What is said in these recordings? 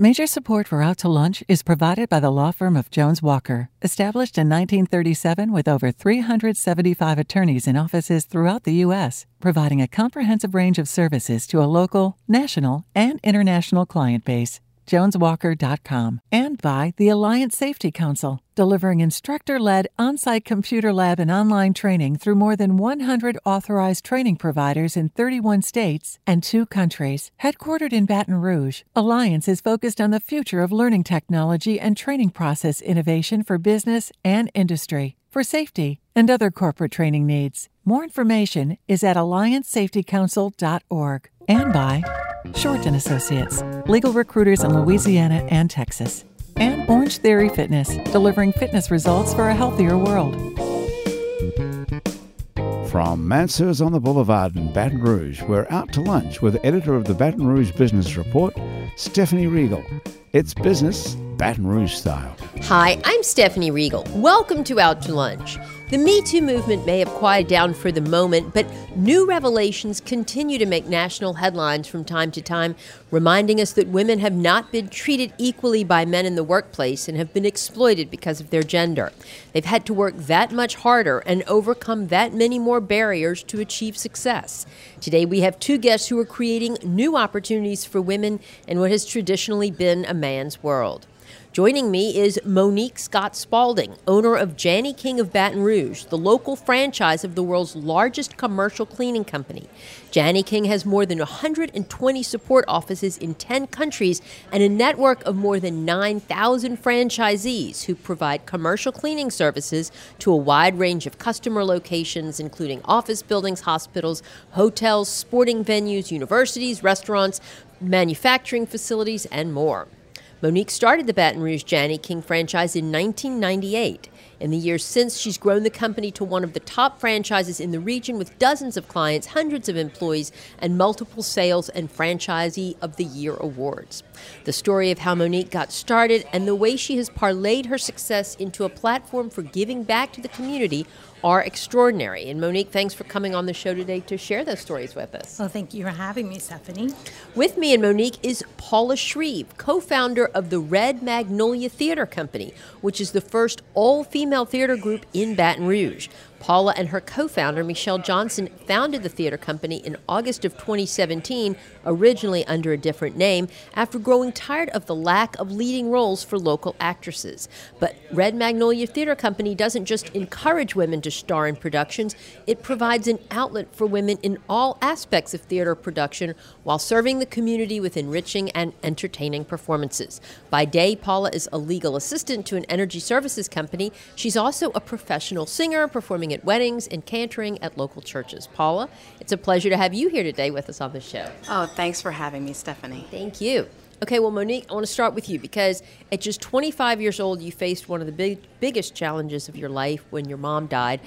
Major support for Out to Lunch is provided by the law firm of Jones Walker, established in 1937 with over 375 attorneys in offices throughout the U.S., providing a comprehensive range of services to a local, national, and international client base joneswalker.com, and by the Alliance Safety Council, delivering instructor led on site computer lab and online training through more than 100 authorized training providers in 31 states and two countries. Headquartered in Baton Rouge, Alliance is focused on the future of learning technology and training process innovation for business and industry, for safety, and other corporate training needs. More information is at alliancesafetycouncil.org and by Shorten Associates, legal recruiters in Louisiana and Texas, and Orange Theory Fitness, delivering fitness results for a healthier world. From Mansur's on the Boulevard in Baton Rouge, we're out to lunch with editor of the Baton Rouge Business Report, Stephanie Riegel. It's business Baton Rouge style. Hi, I'm Stephanie Riegel. Welcome to Out to Lunch. The Me Too movement may have quieted down for the moment, but new revelations continue to make national headlines from time to time, reminding us that women have not been treated equally by men in the workplace and have been exploited because of their gender. They've had to work that much harder and overcome that many more barriers to achieve success. Today, we have two guests who are creating new opportunities for women in what has traditionally been a man's world. Joining me is Monique Scott Spalding, owner of Jani King of Baton Rouge, the local franchise of the world's largest commercial cleaning company. Jani King has more than 120 support offices in 10 countries and a network of more than 9,000 franchisees who provide commercial cleaning services to a wide range of customer locations, including office buildings, hospitals, hotels, sporting venues, universities, restaurants, manufacturing facilities, and more. Monique started the Baton Rouge Jani King franchise in 1998. In the years since, she's grown the company to one of the top franchises in the region with dozens of clients, hundreds of employees, and multiple sales and franchisee of the year awards. The story of how Monique got started and the way she has parlayed her success into a platform for giving back to the community are extraordinary. And Monique, thanks for coming on the show today to share those stories with us. Well, thank you for having me, Stephanie. With me and Monique is Paula Shreve, co founder of the Red Magnolia Theater Company, which is the first all female theater group in Baton Rouge. Paula and her co founder, Michelle Johnson, founded the theater company in August of 2017, originally under a different name, after growing tired of the lack of leading roles for local actresses. But Red Magnolia Theater Company doesn't just encourage women to star in productions, it provides an outlet for women in all aspects of theater production while serving the community with enriching and entertaining performances. By day, Paula is a legal assistant to an energy services company. She's also a professional singer, performing at weddings and cantering at local churches. Paula, it's a pleasure to have you here today with us on the show. Oh, thanks for having me, Stephanie. Thank you. Okay, well, Monique, I want to start with you because at just 25 years old, you faced one of the big, biggest challenges of your life when your mom died,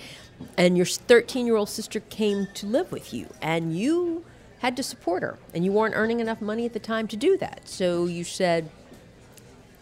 and your 13 year old sister came to live with you, and you had to support her, and you weren't earning enough money at the time to do that. So you said,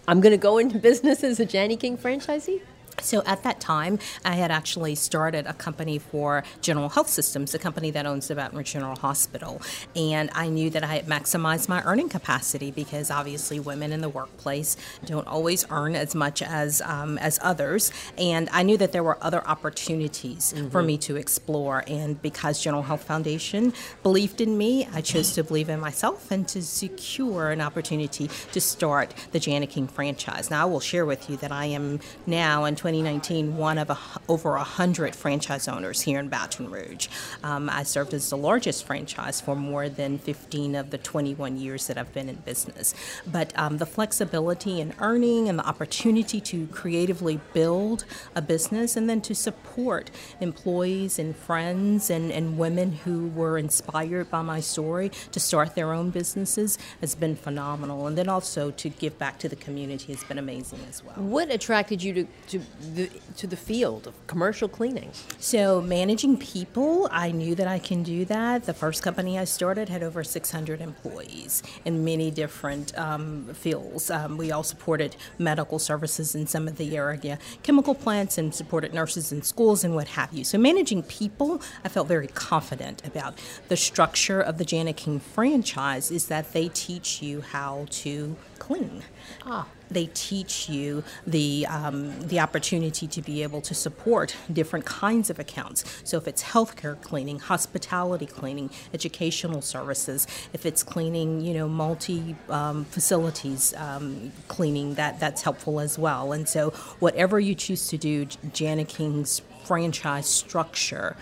I'm going to go into business as a Jani King franchisee? So at that time, I had actually started a company for General Health Systems, a company that owns the Baton Rouge General Hospital. And I knew that I had maximized my earning capacity because obviously women in the workplace don't always earn as much as um, as others. And I knew that there were other opportunities mm-hmm. for me to explore. And because General Health Foundation believed in me, I chose to believe in myself and to secure an opportunity to start the Jani King franchise. Now I will share with you that I am now in 20 2019 one of a, over 100 franchise owners here in Baton Rouge. Um, I served as the largest franchise for more than 15 of the 21 years that I've been in business. But um, the flexibility in earning and the opportunity to creatively build a business and then to support employees and friends and, and women who were inspired by my story to start their own businesses has been phenomenal. And then also to give back to the community has been amazing as well. What attracted you to, to the to the field of commercial cleaning? So, managing people, I knew that I can do that. The first company I started had over 600 employees in many different um, fields. Um, we all supported medical services in some of the area, chemical plants, and supported nurses in schools and what have you. So, managing people, I felt very confident about. The structure of the Jani King franchise is that they teach you how to clean. Ah. They teach you the um, the opportunity to be able to support different kinds of accounts. So if it's healthcare cleaning, hospitality cleaning, educational services, if it's cleaning, you know, multi um, facilities um, cleaning, that that's helpful as well. And so whatever you choose to do, Jani King's franchise structure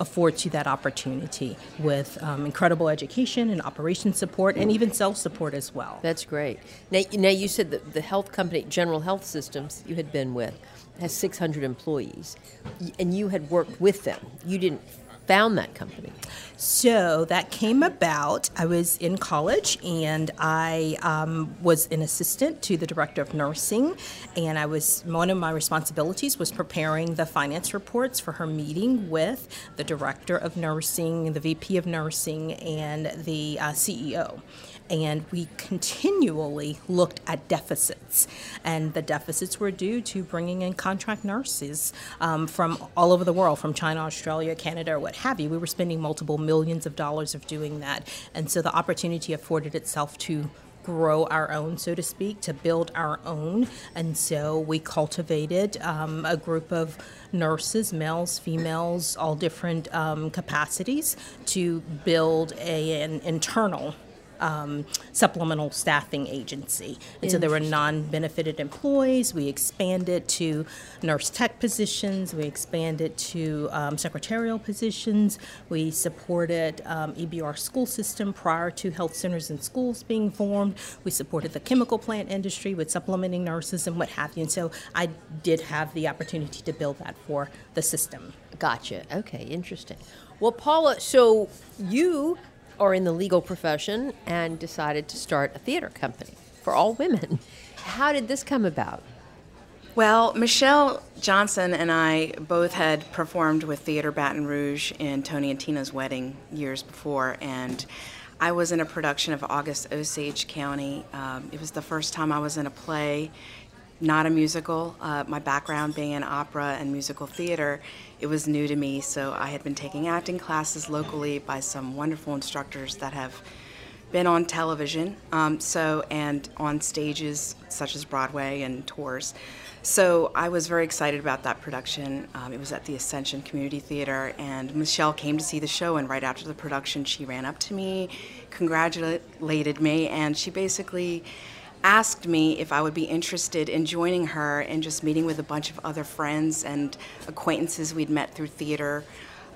affords you that opportunity with um, incredible education and operation support and even self support as well. That's great. Now, now you said that the health company, General Health Systems, you had been with, has 600 employees, and you had worked with them. You didn't found that company? So that came about. I was in college and I um, was an assistant to the director of nursing, and I was one of my responsibilities was preparing the finance reports for her meeting with the director of nursing, the VP of nursing, and the uh, CEO and we continually looked at deficits. And the deficits were due to bringing in contract nurses um, from all over the world, from China, Australia, Canada, or what have you. We were spending multiple millions of dollars of doing that. And so the opportunity afforded itself to grow our own, so to speak, to build our own. And so we cultivated um, a group of nurses, males, females, all different um, capacities, to build a, an internal um, supplemental staffing agency. And so there were non benefited employees. We expanded to nurse tech positions, we expanded to um, secretarial positions. We supported um, EBR school system prior to health centers and schools being formed. We supported the chemical plant industry with supplementing nurses and what have you. And so I did have the opportunity to build that for the system. Gotcha. Okay, interesting. Well, Paula, so you are in the legal profession and decided to start a theater company for all women. How did this come about? Well, Michelle Johnson and I both had performed with Theater Baton Rouge in Tony and Tina's wedding years before, and I was in a production of August Osage County. Um, it was the first time I was in a play not a musical. Uh, my background being in opera and musical theater, it was new to me. So I had been taking acting classes locally by some wonderful instructors that have been on television, um, so and on stages such as Broadway and tours. So I was very excited about that production. Um, it was at the Ascension Community Theater, and Michelle came to see the show. And right after the production, she ran up to me, congratulated me, and she basically asked me if I would be interested in joining her and just meeting with a bunch of other friends and acquaintances we'd met through theater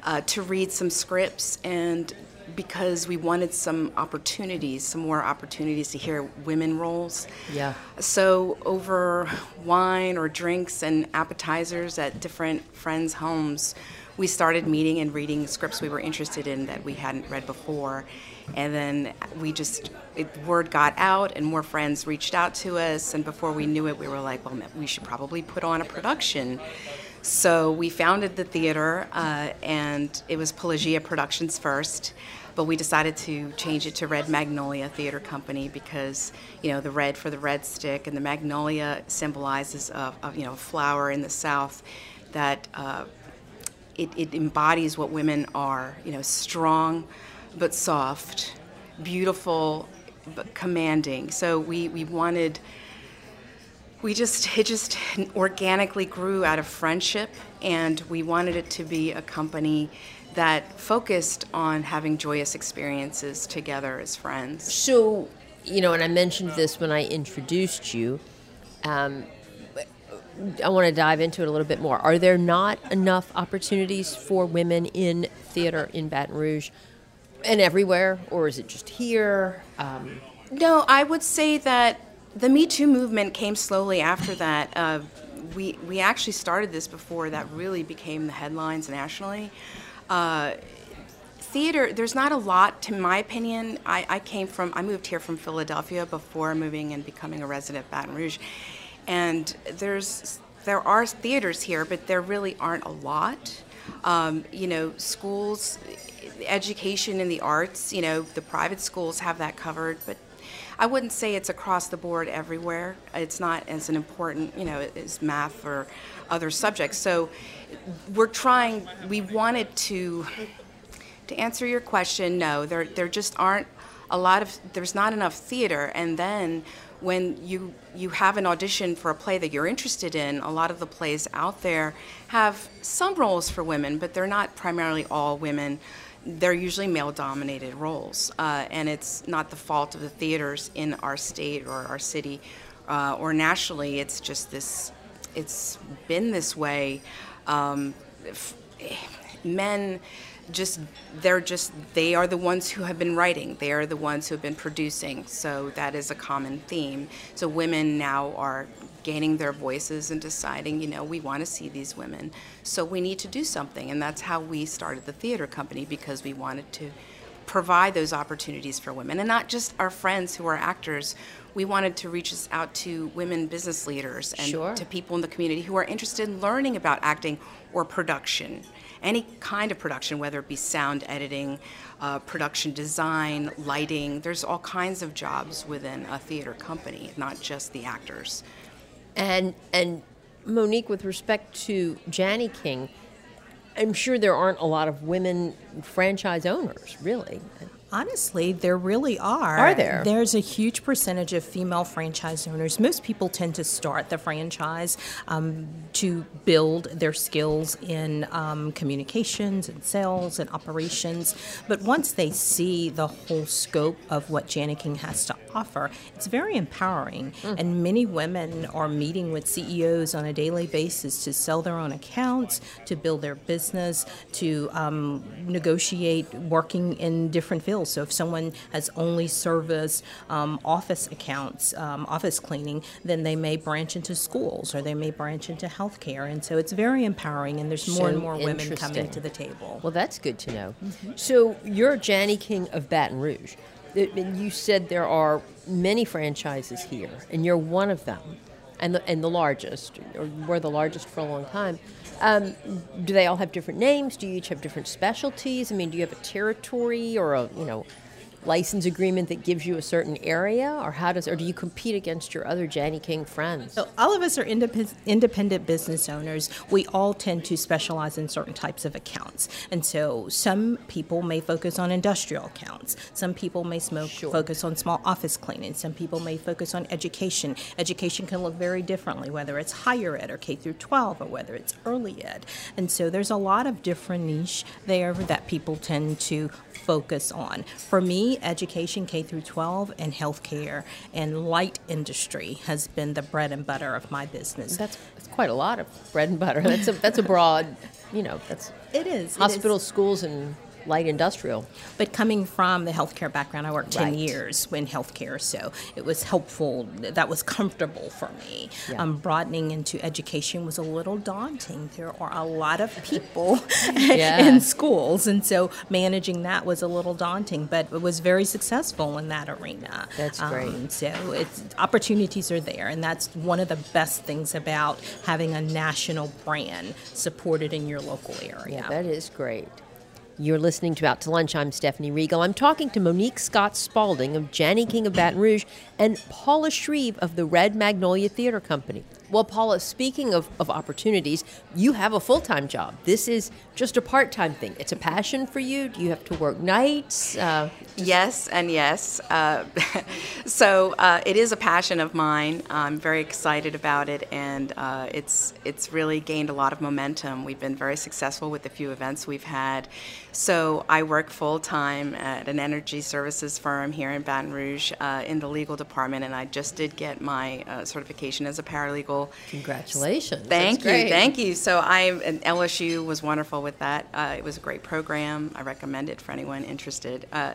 uh, to read some scripts and because we wanted some opportunities, some more opportunities to hear women roles. Yeah. So over wine or drinks and appetizers at different friends' homes, we started meeting and reading scripts we were interested in that we hadn't read before. And then we just, it, word got out, and more friends reached out to us. And before we knew it, we were like, well, we should probably put on a production. So we founded the theater, uh, and it was Pelagia Productions first. But we decided to change it to Red Magnolia Theater Company because, you know, the red for the red stick and the magnolia symbolizes a, a you know, flower in the South that uh, it, it embodies what women are, you know, strong, but soft, beautiful, but commanding. So we, we wanted, we just, it just organically grew out of friendship, and we wanted it to be a company that focused on having joyous experiences together as friends. So, you know, and I mentioned this when I introduced you. Um, I want to dive into it a little bit more. Are there not enough opportunities for women in theater in Baton Rouge and everywhere, or is it just here? Um, no, I would say that the Me Too movement came slowly after that. Uh, we we actually started this before that really became the headlines nationally. Uh, theater, there's not a lot, to my opinion. I, I came from, I moved here from Philadelphia before moving and becoming a resident of Baton Rouge, and there's there are theaters here, but there really aren't a lot. Um, you know, schools, education in the arts, you know, the private schools have that covered, but I wouldn't say it's across the board everywhere. It's not as an important, you know, as math or other subjects. So we're trying, we wanted to, to answer your question, no, there, there just aren't a lot of, there's not enough theater. And then when you you have an audition for a play that you're interested in, a lot of the plays out there have some roles for women, but they're not primarily all women. They're usually male-dominated roles, uh, and it's not the fault of the theaters in our state or our city uh, or nationally. It's just this. It's been this way. Um, men just they're just they are the ones who have been writing. They are the ones who have been producing. So that is a common theme. So women now are gaining their voices and deciding you know we want to see these women. So we need to do something. And that's how we started the theater company because we wanted to provide those opportunities for women. And not just our friends who are actors. We wanted to reach out to women business leaders and sure. to people in the community who are interested in learning about acting or production any kind of production, whether it be sound editing, uh, production design, lighting. There's all kinds of jobs within a theater company, not just the actors. And and Monique, with respect to Jani-King, I'm sure there aren't a lot of women franchise owners, really. Honestly, there really are. Are there? There's a huge percentage of female franchise owners. Most people tend to start the franchise um, to build their skills in um, communications and sales and operations. But once they see the whole scope of what Jani-King has to offer, it's very empowering. Mm. And many women are meeting with CEOs on a daily basis to sell their own accounts, to build their business, to um, negotiate working in different fields so if someone has only serviced um, office accounts, um, office cleaning, then they may branch into schools or they may branch into healthcare. And so it's very empowering, and there's more so and more women coming to the table. Well, that's good to know. Mm-hmm. So you're Jani-King of Baton Rouge. You said there are many franchises here, and you're one of them, and the, and the largest, or we're the largest for a long time. Um, do they all have different names? Do you each have different specialties? I mean, do you have a territory or a you know license agreement that gives you a certain area, or how does, or do you compete against your other Jani-King friends? So all of us are indep- independent business owners. We all tend to specialize in certain types of accounts, and so some people may focus on industrial accounts. Some people may smoke, sure. focus on small office cleaning. Some people may focus on education. Education can look very differently, whether it's higher ed or K through 12, or whether it's early ed. And so there's a lot of different niche there that people tend to focus on. For me, education K through 12 and healthcare and light industry has been the bread and butter of my business. That's, that's quite a lot of bread and butter. That's a that's a broad, you know, that's it is hospitals, it is. schools, and light industrial. But coming from the healthcare background, I worked 10 right. years in healthcare, so it was helpful. That was comfortable for me. Yeah. Um, broadening into education was a little daunting. There are a lot of people yeah. in schools, and so managing that was a little daunting, but it was very successful in that arena. That's great. Um, so it's, opportunities are there, and that's one of the best things about having a national brand supported in your local area. Yeah, that is great. You're listening to Out to Lunch. I'm Stephanie Riegel. I'm talking to Monique Scott Spalding of Jani-King of Baton Rouge and Paula Shreve of the Red Magnolia Theater Company. Well, Paula, speaking of, of opportunities, you have a full time job. This is just a part time thing. It's a passion for you. Do you have to work nights? Uh, yes, and yes. Uh, so uh, it is a passion of mine. I'm very excited about it, and uh, it's it's really gained a lot of momentum. We've been very successful with the few events we've had. So I work full time at an energy services firm here in Baton Rouge uh, in the legal department, and I just did get my uh, certification as a paralegal Congratulations. Thank you, thank you. So I and LSU was wonderful with that. Uh, it was a great program. I recommend it for anyone interested. Uh,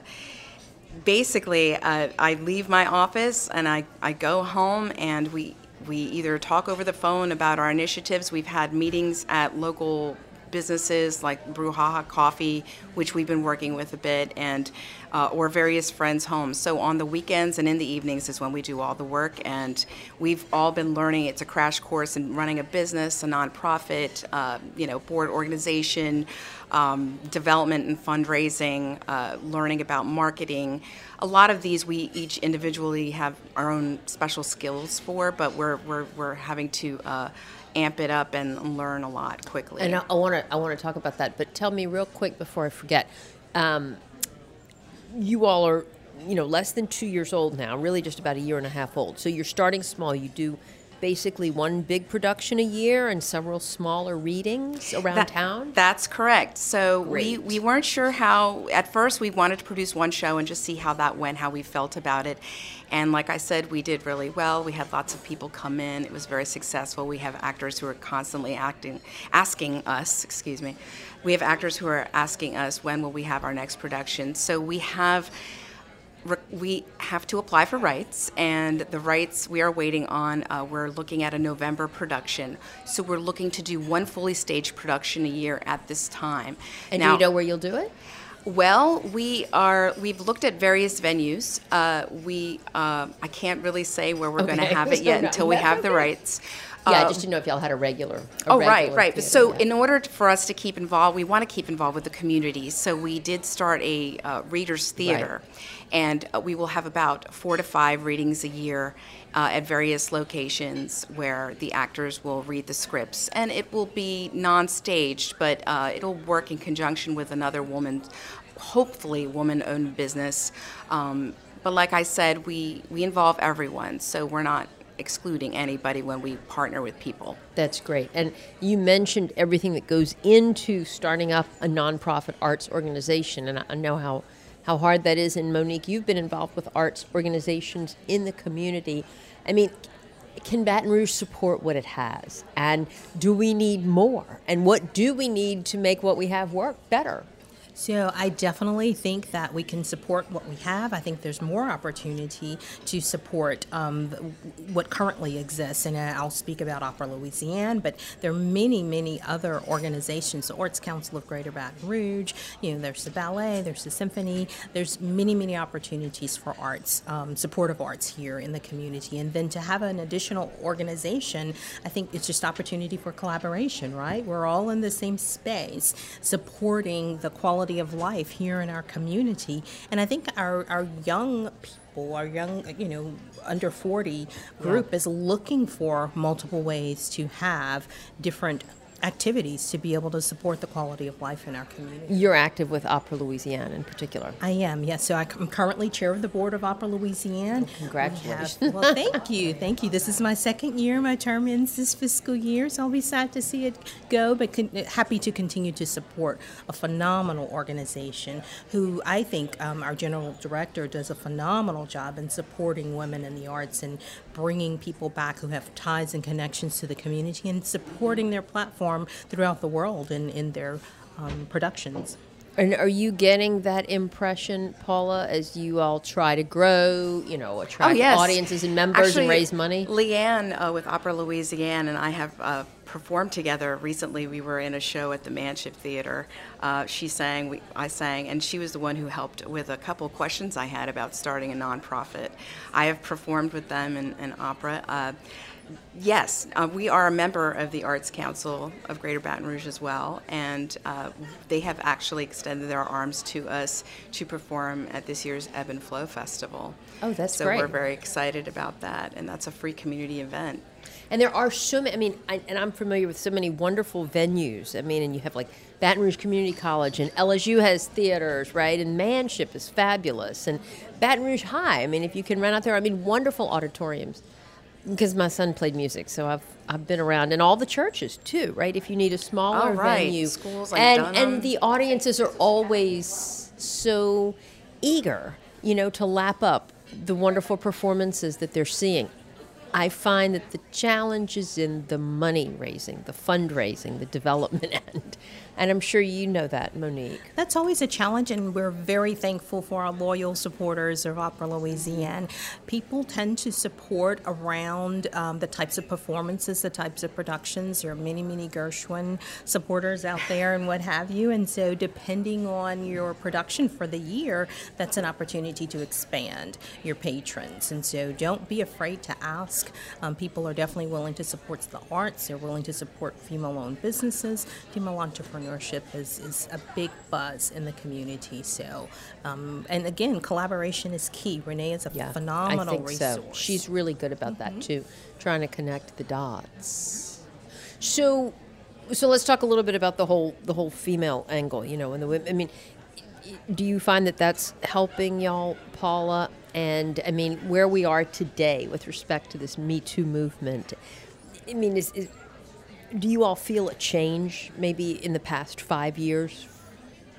basically, uh, I leave my office and I, I go home and we we either talk over the phone about our initiatives. We've had meetings at local businesses like Brouhaha Coffee, which we've been working with a bit, and uh, or various friends' homes. So on the weekends and in the evenings is when we do all the work, and we've all been learning. It's a crash course in running a business, a nonprofit, uh, you know, board organization, um, development and fundraising, uh, learning about marketing. A lot of these we each individually have our own special skills for, but we're we're, we're having to uh, amp it up and learn a lot quickly. And I want to I want to talk about that, but tell me real quick before I forget. Um, you all are, you know, less than two years old now, really just about a year and a half old. So you're starting small. You do basically one big production a year and several smaller readings around That- town. That's correct. So we, Great. we weren't sure how, at first, we wanted to produce one show and just see how that went, how we felt about it. And like I said, we did really well. We had lots of people come in. It was very successful. We have actors who are constantly acting, asking us, excuse me, we have actors who are asking us when will we have our next production. So we have we have to apply for rights, and the rights we are waiting on. Uh, we're looking at a November production, so we're looking to do one fully staged production a year at this time. and now, do you know where you'll do it? well, we are. We've looked at various venues. Uh, we. Uh, I can't really say where we're going to have it yet until we have the rights. Yeah, Uh, just to know if y'all had a regular. a Oh, right, regular right. theater, So, yeah. in order for us to keep involved, we want to keep involved with the community. So, we did start a uh, readers' theater, and uh, we will have about four to five readings a year uh, at various locations where the actors will read the scripts, and it will be non-staged, but uh, it'll work in conjunction with another woman, hopefully woman-owned business. Um, but like I said, we we involve everyone, so we're not excluding anybody when we partner with people. That's great. And you mentioned everything that goes into starting up a nonprofit arts organization, and I know how how hard that is. And Monique, you've been involved with arts organizations in the community. I mean, can Baton Rouge support what it has? And do we need more? And what do we need to make what we have work better? So I definitely think that we can support what we have. I think there's more opportunity to support um, what currently exists, and I'll speak about Opera Louisiana. But there are many, many other organizations: the Arts Council of Greater Baton Rouge. You know, there's the ballet, there's the symphony. There's many, many opportunities for arts, um, supportive arts here in the community. And then to have an additional organization, I think it's just opportunity for collaboration. Right? We're all in the same space, supporting the quality of life here in our community. And I think our, our young people, our young, you know, under 40 group is looking for multiple ways to have different activities to be able to support the quality of life in our community. You're active with Opera Louisiana in particular. I am, yes. So I- I'm currently chair of the board of Opera Louisiana. congratulations. We have- well, thank you, thank you. This is my second year. My term ends this fiscal year, so I'll be sad to see it go, but con- happy to continue to support a phenomenal organization who I think um, our general director does a phenomenal job in supporting women in the arts and bringing people back who have ties and connections to the community and supporting their platform throughout the world in, in their um, productions. And are you getting that impression, Paula, as you all try to grow, you know, attract audiences and members Oh, Actually, and raise money? Leanne uh, with Opera Louisiana and I have uh, performed together. Recently, we were in a show at the Manship Theater. Uh, she sang, we, I sang, and she was the one who helped with a couple questions I had about starting a nonprofit. I have performed with them in, in opera. Uh, Yes, uh, we are a member of the Arts Council of Greater Baton Rouge as well, and uh, they have actually extended their arms to us to perform at this year's Ebb and Flow Festival. Oh, that's so great. we're very excited about that, and that's a free community event. And there are so many, I mean, I, and I'm familiar with so many wonderful venues. I mean, and you have like Baton Rouge Community College, and LSU has theaters, right? And Manship is fabulous. And Baton Rouge High, I mean, if you can run out there, I mean, wonderful auditoriums. Because my son played music, so I've I've been around, and all the churches too, right? If you need a smaller right. venue, Schools like and Dunham. and the audiences are always so eager, you know, to lap up the wonderful performances that they're seeing. I find that the challenge is in the money raising, the fundraising, the development end. And I'm sure you know that, Monique. That's always a challenge, and we're very thankful for our loyal supporters of Opera Louisiana. People tend to support around um, the types of performances, the types of productions. There are many, many Gershwin supporters out there and what have you. And so, depending on your production for the year, that's an opportunity to expand your patrons. And so, don't be afraid to ask. Um, people are definitely willing to support the arts, they're willing to support female owned businesses, female entrepreneurship is, is a big buzz in the community. So, um, and again, collaboration is key. Renee is a yeah, phenomenal I think resource. So. She's really good about mm-hmm. that too, trying to connect the dots. So, so let's talk a little bit about the whole the whole female angle. You know, and the women. I mean, do you find that that's helping y'all, Paula? And I mean, where we are today with respect to this Me Too movement. I mean, is, is do you all feel a change maybe in the past five years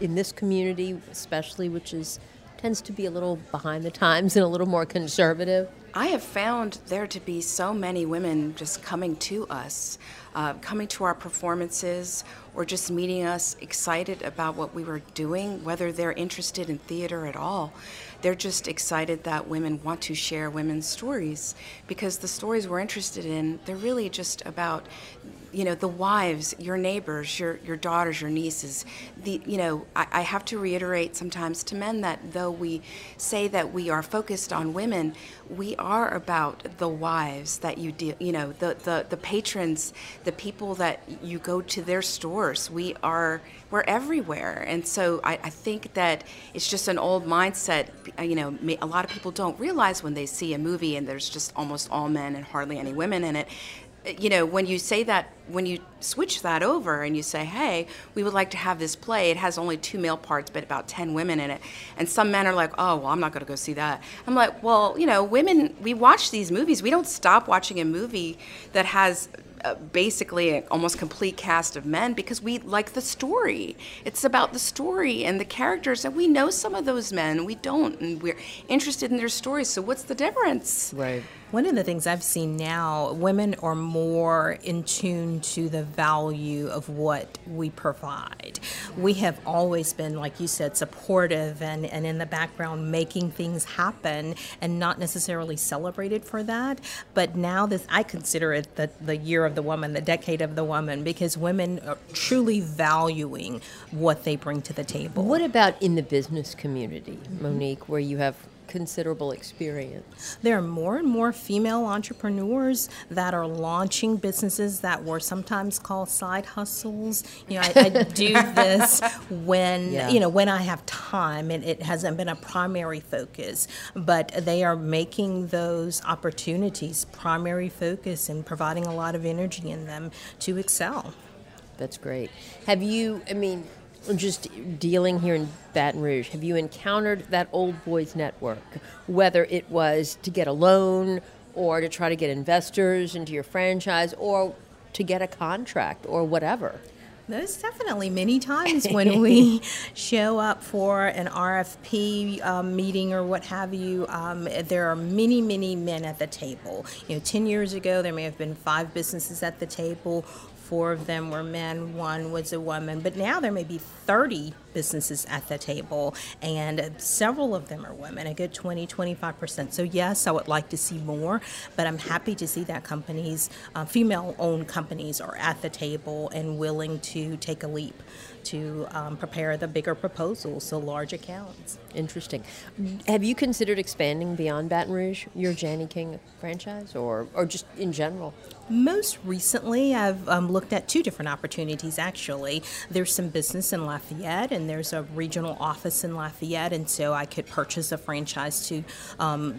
in this community, especially, which is tends to be a little behind the times and a little more conservative? I have found there to be so many women just coming to us, uh, coming to our performances, or just meeting us excited about what we were doing, whether they're interested in theater at all. They're just excited that women want to share women's stories because the stories we're interested in, they're really just about you know the wives your neighbors your your daughters your nieces the you know I, I, have to reiterate sometimes to men that though we say that we are focused on women we are about the wives that you deal you know the, the the patrons the people that you go to their stores. We are we're everywhere. And so I, I think that it's just an old mindset you know a lot of people don't realize when they see a movie and there's just almost all men and hardly any women in it you know, when you say that, when you switch that over and you say, hey, we would like to have this play, it has only two male parts, but about 10 women in it. And some men are like, oh, well, I'm not going to go see that. I'm like, well, you know, women, we watch these movies. We don't stop watching a movie that has uh, basically an almost complete cast of men because we like the story. It's about the story and the characters, and we know some of those men, we don't, and we're interested in their stories. So what's the difference? Right. One of the things I've seen now, women are more in tune to the value of what we provide. We have always been, like you said, supportive and, and in the background making things happen and not necessarily celebrated for that. But now this I consider it the, the year of the woman, the decade of the woman, because women are truly valuing what they bring to the table. What about in the business community, Monique, where you have considerable experience. There are more and more female entrepreneurs that are launching businesses that were sometimes called side hustles. You know, I, I do this when yeah. you know when I have time, and it hasn't been a primary focus. But they are making those opportunities primary focus and providing a lot of energy in them to excel. That's great. Have you? I mean just dealing here in Baton Rouge, have you encountered that old boys network, whether it was to get a loan or to try to get investors into your franchise or to get a contract or whatever? There's definitely many times when we show up for an RFP um, meeting or what have you. Um, there are many, many men at the table. You know, 10 years ago, there may have been five businesses at the table four of them were men, one was a woman. But now there may be 30 businesses at the table, and several of them are women, a good 20, 25%. So, yes, I would like to see more, but I'm happy to see that companies, uh, female owned companies, are at the table and willing to take a leap to um, prepare the bigger proposals, so large accounts. Interesting. Have you considered expanding beyond Baton Rouge, your Jani King franchise, or, or just in general? Most recently, I've um, looked at two different opportunities actually. There's some business in Lafayette, and there's a regional office in Lafayette, and so I could purchase a franchise to um,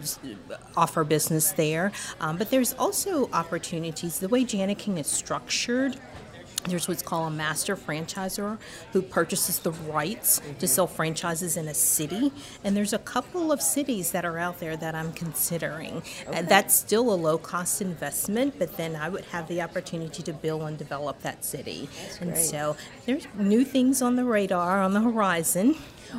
offer business there. Um, but there's also opportunities. The way Jani King is structured, there's what's called a master franchisor who purchases the rights to mm-hmm. sell franchises in a city. And there's a couple of cities that are out there that I'm considering. Okay. that's still a low cost investment, but then I would have the opportunity to build and develop that city. That's and great. so there's new things on the radar, on the horizon.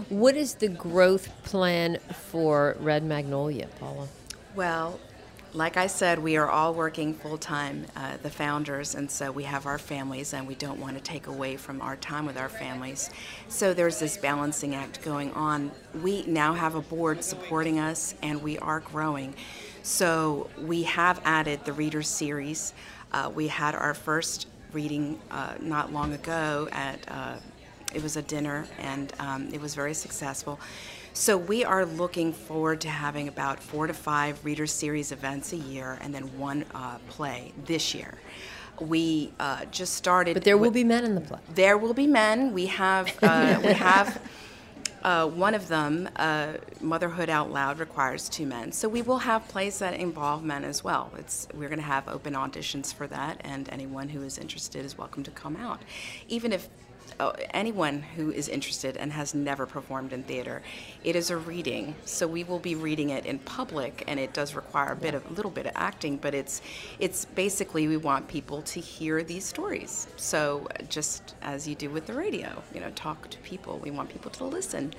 What is the growth plan for Red Magnolia, Paula? Well, like I said, we are all working full time, uh, the founders, and so we have our families, and we don't want to take away from our time with our families. So there's this balancing act going on. We now have a board supporting us, and we are growing. So we have added the reader series. Uh, we had our first reading uh, not long ago at uh, it was a dinner, and um, it was very successful. So we are looking forward to having about four to five reader series events a year, and then one uh, play this year. We uh, just started. But there will be men in the play. There will be men. We have uh, we have. Uh, one of them, uh, Motherhood Out Loud, requires two men. So we will have plays that involve men as well. It's, we're going to have open auditions for that, and anyone who is interested is welcome to come out. Even if anyone who is interested and has never performed in theater. It is a reading, so we will be reading it in public, and it does require a bit of a little bit of acting, but it's it's basically we want people to hear these stories. So just as you do with the radio, you know, talk to people. We want people to listen.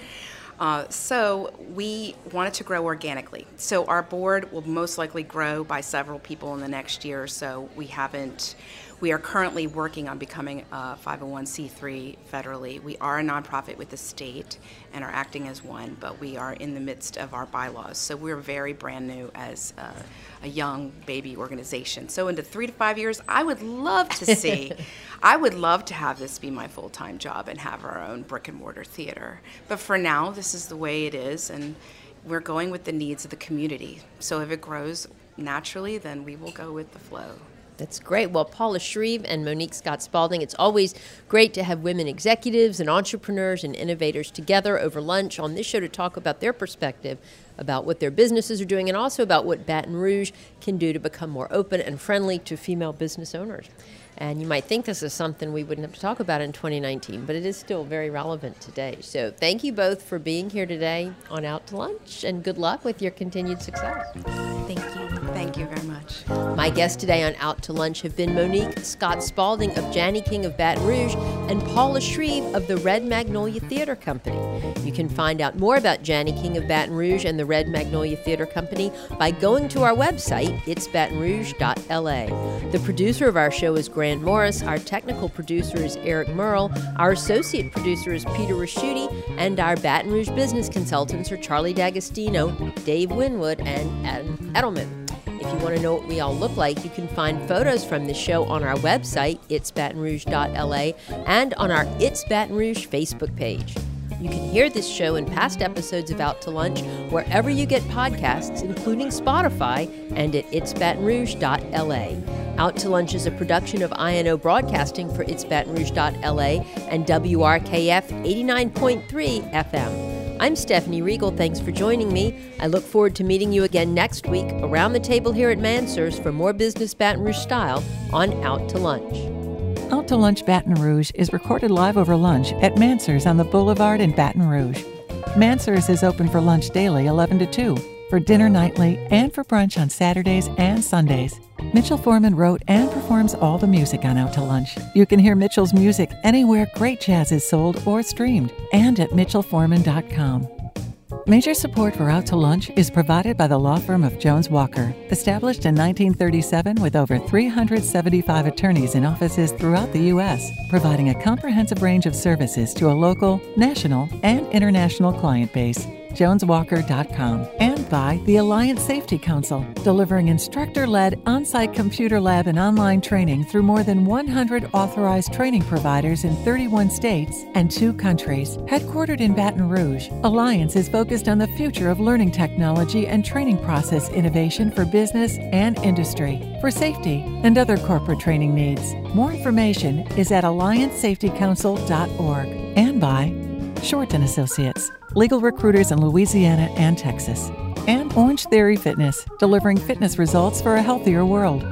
Uh, so we wanted to grow organically. So our board will most likely grow by several people in the next year or so. We haven't we are currently working on becoming uh, a 501c3 federally. We are a nonprofit with the state and are acting as one, but we are in the midst of our bylaws. So we're very brand new as a, a young baby organization. So into three to five years, I would love to see, I would love to have this be my full time job and have our own brick and mortar theater. But for now, this is the way it is, and we're going with the needs of the community. So if it grows naturally, then we will go with the flow. That's great. Well, Paula Shreve and Monique Scott Spalding, it's always great to have women executives and entrepreneurs and innovators together over lunch on this show to talk about their perspective about what their businesses are doing and also about what Baton Rouge can do to become more open and friendly to female business owners. And you might think this is something we wouldn't have to talk about in 2019, but it is still very relevant today. So thank you both for being here today on Out to Lunch, and good luck with your continued success. Thank you. Thank you very much. My guests today on Out to Lunch have been Monique Scott Spalding of Jani King of Baton Rouge and Paula Shreve of the Red Magnolia Theater Company. You can find out more about Jani King of Baton Rouge and the Red Magnolia Theater Company by going to our website, itsbatonrouge.la. The producer of our show is Grant Morris, our technical producer is Eric Merle, our associate producer is Peter Raschuti, and our Baton Rouge business consultants are Charlie D'Agostino, Dave Winwood, and Adam Edelman. If you want to know what we all look like, you can find photos from the show on our website, itsbatonrouge.la, and on our It's Baton Rouge Facebook page. You can hear this show and past episodes of Out to Lunch wherever you get podcasts, including Spotify and at itsbatonrouge.la. Out to Lunch is a production of INO Broadcasting for itsbatonrouge.la and WRKF 89.3 FM. I'm Stephanie Riegel. Thanks for joining me. I look forward to meeting you again next week around the table here at Mansur's for more business Baton Rouge style on Out to Lunch. Out to Lunch Baton Rouge is recorded live over lunch at Mansur's on the Boulevard in Baton Rouge. Mansur's is open for lunch daily 11 to 2, for dinner nightly, and for brunch on Saturdays and Sundays. Mitchell Foreman wrote and performs all the music on Out to Lunch. You can hear Mitchell's music anywhere great jazz is sold or streamed and at mitchellforeman.com. Major support for Out to Lunch is provided by the law firm of Jones Walker, established in 1937 with over 375 attorneys in offices throughout the U.S., providing a comprehensive range of services to a local, national, and international client base joneswalker.com, and by the Alliance Safety Council, delivering instructor led on site computer lab and online training through more than 100 authorized training providers in 31 states and two countries. Headquartered in Baton Rouge, Alliance is focused on the future of learning technology and training process innovation for business and industry, for safety and other corporate training needs. More information is at alliancesafetycouncil.org and by Shorten Associates, legal recruiters in Louisiana and Texas, and Orange Theory Fitness, delivering fitness results for a healthier world.